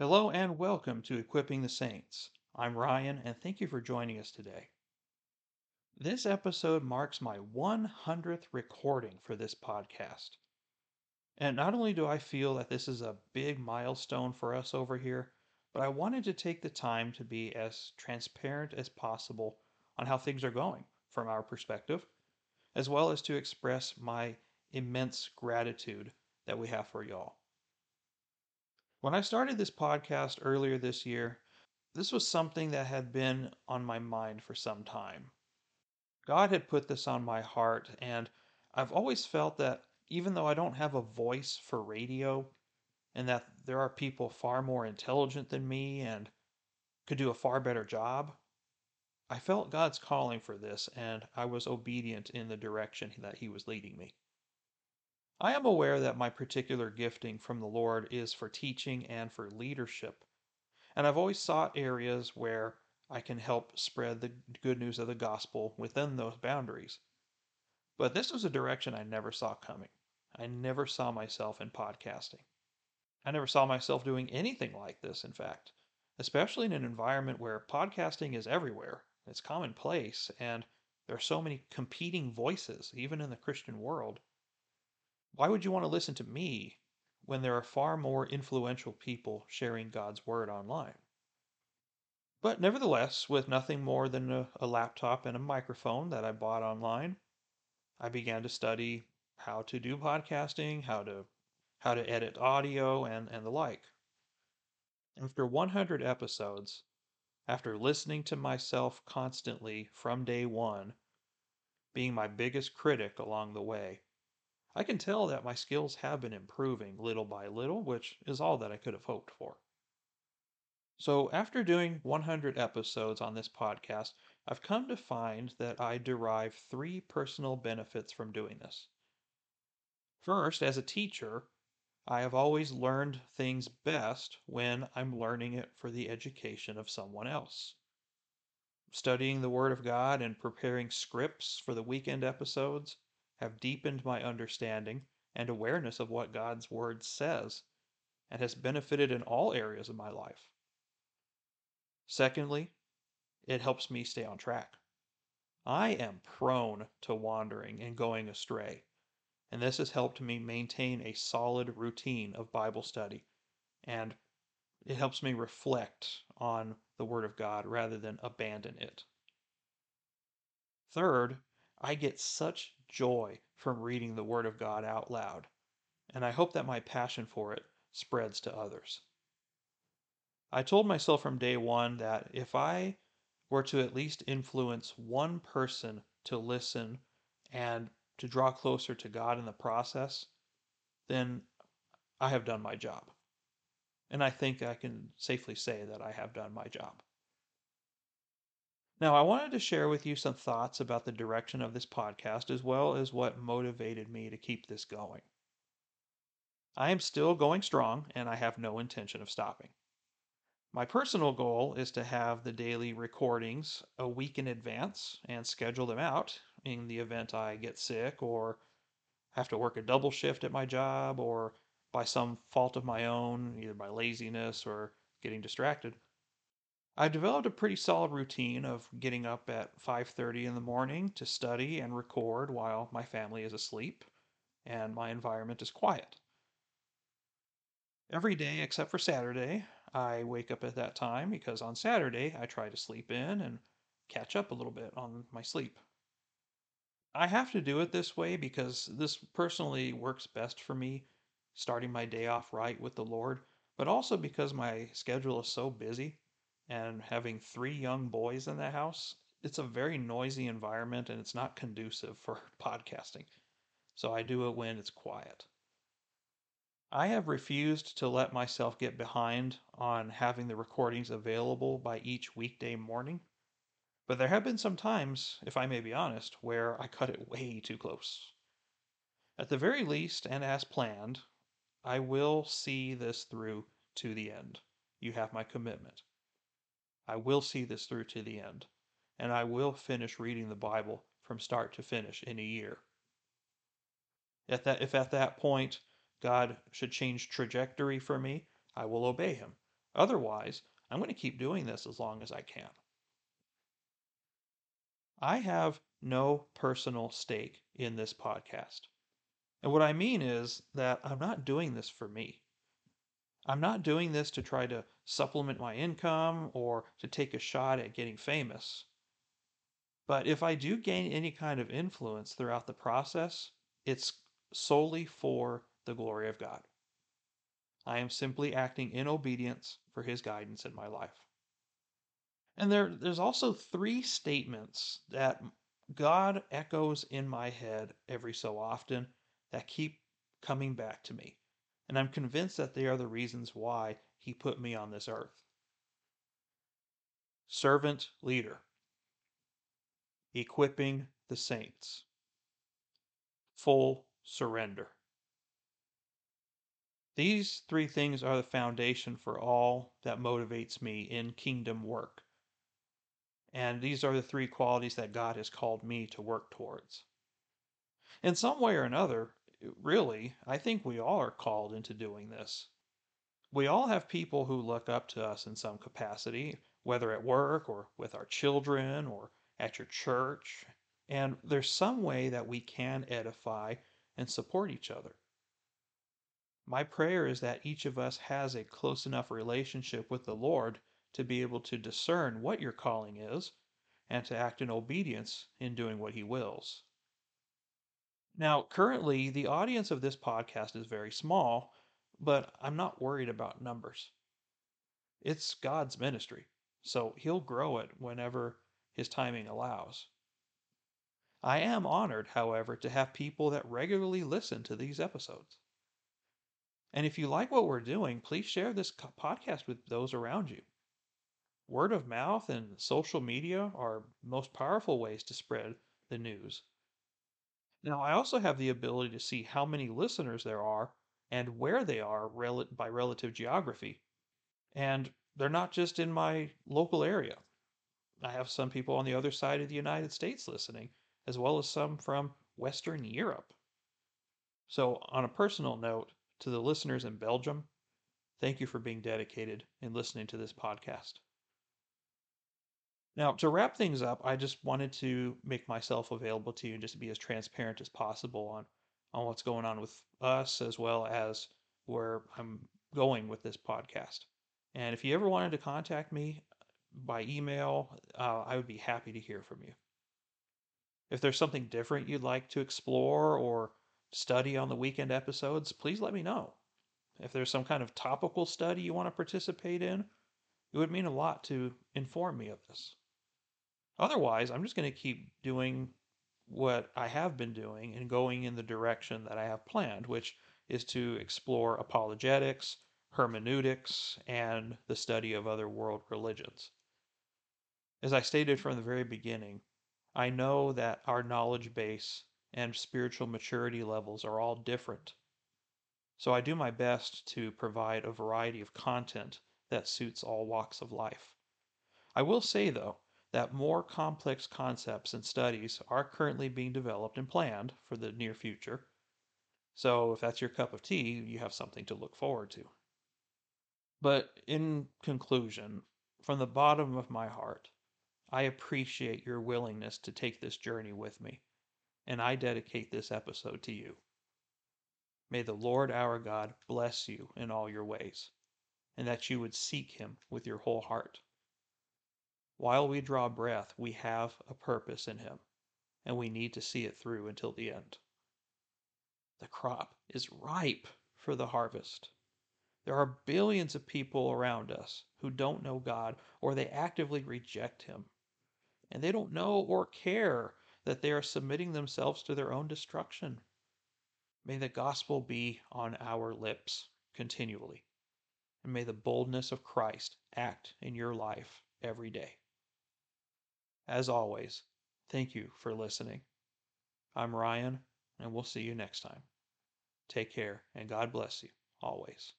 Hello and welcome to Equipping the Saints. I'm Ryan and thank you for joining us today. This episode marks my 100th recording for this podcast. And not only do I feel that this is a big milestone for us over here, but I wanted to take the time to be as transparent as possible on how things are going from our perspective, as well as to express my immense gratitude that we have for y'all. When I started this podcast earlier this year, this was something that had been on my mind for some time. God had put this on my heart, and I've always felt that even though I don't have a voice for radio, and that there are people far more intelligent than me and could do a far better job, I felt God's calling for this, and I was obedient in the direction that He was leading me. I am aware that my particular gifting from the Lord is for teaching and for leadership, and I've always sought areas where I can help spread the good news of the gospel within those boundaries. But this was a direction I never saw coming. I never saw myself in podcasting. I never saw myself doing anything like this, in fact, especially in an environment where podcasting is everywhere. It's commonplace, and there are so many competing voices, even in the Christian world. Why would you want to listen to me when there are far more influential people sharing God's Word online? But nevertheless, with nothing more than a, a, laptop and a microphone that I bought online, I began to study how to do podcasting, how to how to edit audio and, and the like. After 100 episodes, after listening to myself constantly from day one, being my biggest critic along the way, I can tell that my skills have been improving little by little, which is all that I could have hoped for. So, after doing 100 episodes on this podcast, I've come to find that I derive three personal benefits from doing this. First, as a teacher, I have always learned things best when I'm learning it for the education of someone else. Studying the Word of God and preparing scripts for the weekend episodes have deepened my understanding and awareness of what God's Word says, and has benefited in all areas of my life. Secondly, it helps me stay on track. I am prone to wandering and going astray, and this has helped me maintain a solid routine of Bible study, and it helps me reflect on the Word of God rather than abandon it. Third, I get such joy from reading the Word of God out loud, and I hope that my passion for it spreads to others. I told myself from day one that if I were to at least influence one person to listen and to draw closer to God in the process, then I have done my job. And I think I can safely say that I have done my job. Now, I wanted to share with you some thoughts about the direction of this podcast as well as what motivated me to keep this going. I am still going strong and I have no intention of stopping. My personal goal is to have the daily recordings a week in advance and schedule them out in the event I get sick or have to work a double shift at my job or by some fault of my own, either by laziness or getting distracted. I've developed a pretty solid routine of getting up at 5:30 in the morning to study and record while my family is asleep and my environment is quiet. Every day except for Saturday, I wake up at that time because on Saturday I try to sleep in and catch up a little bit on my sleep. I have to do it this way because this personally works best for me, starting my day off right with the Lord, but also because my schedule is so busy and having three young boys in the house, it's a very noisy environment and it's not conducive for podcasting. So I do it when it's quiet. I have refused to let myself get behind on having the recordings available by each weekday morning. But there have been some times, if I may be honest, where I cut it way too close. At the very least, and as planned, I will see this through to the end. You have my commitment. I will see this through to the end, and I will finish reading the Bible from start to finish in a year. At that, if at that point God should change trajectory for me, I will obey him, Otherwise, I'm going to keep doing this as long as I can. I have no personal stake in this podcast. And what I mean is that I'm not doing this for me. I'm not doing this to try to supplement my income or to take a shot at getting famous. But if I do gain any kind of influence throughout the process, it's solely for the glory of God. I am simply acting in obedience for his guidance in my life. And there, there's also three statements that God echoes in my head every so often that keep coming back to me. And I'm convinced that they are the reasons why he put me on this earth. Servant leader, equipping the saints, full surrender. These three things are the foundation for all that motivates me in kingdom work. And these are the three qualities that God has called me to work towards. In some way or another, really, I think we all are called into doing this. We all have people who look up to us in some capacity, whether at work or with our children or at your church. And there's some way that we can edify and support each other. My prayer is that each of us has a close enough relationship with the Lord to be able to discern what your calling is and to act in obedience in doing what he wills. Now, currently, the audience of this podcast is very small, but I'm not worried about numbers. It's God's ministry, so he'll grow it whenever his timing allows. I am honored, however, to have people that regularly listen to these episodes. And if you like what we're doing, please share this podcast with those around you. Word of mouth and social media are most powerful ways to spread the news. Now, I also have the ability to see how many listeners there are and where they are rel- by relative geography. And they're not just in my local area. I have some people on the other side of the United States listening, as well as some from Western Europe. So, on a personal note, to the listeners in Belgium, thank you for being dedicated and listening to this podcast. Now, to wrap things up, I just wanted to make myself available to you and just be as transparent as possible on, on what's going on with us as well as where I'm going with this podcast. And if you ever wanted to contact me by email, uh, I would be happy to hear from you. If there's something different you'd like to explore or study on the weekend episodes, please let me know. If there's some kind of topical study you want to participate in, it would mean a lot to inform me of this. Otherwise, I'm just going to keep doing what I have been doing and going in the direction that I have planned, which is to explore apologetics, hermeneutics, and the study of other world religions. As I stated from the very beginning, I know that our knowledge base and spiritual maturity levels are all different. So I do my best to provide a variety of content that suits all walks of life. I will say, though, that more complex concepts and studies are currently being developed and planned for the near future. So, if that's your cup of tea, you have something to look forward to. But in conclusion, from the bottom of my heart, I appreciate your willingness to take this journey with me, and I dedicate this episode to you. May the Lord our God bless you in all your ways, and that you would seek him with your whole heart. While we draw breath, we have a purpose in Him, and we need to see it through until the end. The crop is ripe for the harvest. There are billions of people around us who don't know God or they actively reject Him. And they don't know or care that they are submitting themselves to their own destruction. May the gospel be on our lips continually. And may the boldness of Christ act in your life every day. As always, thank you for listening. I'm Ryan, and we'll see you next time. Take care, and God bless you always.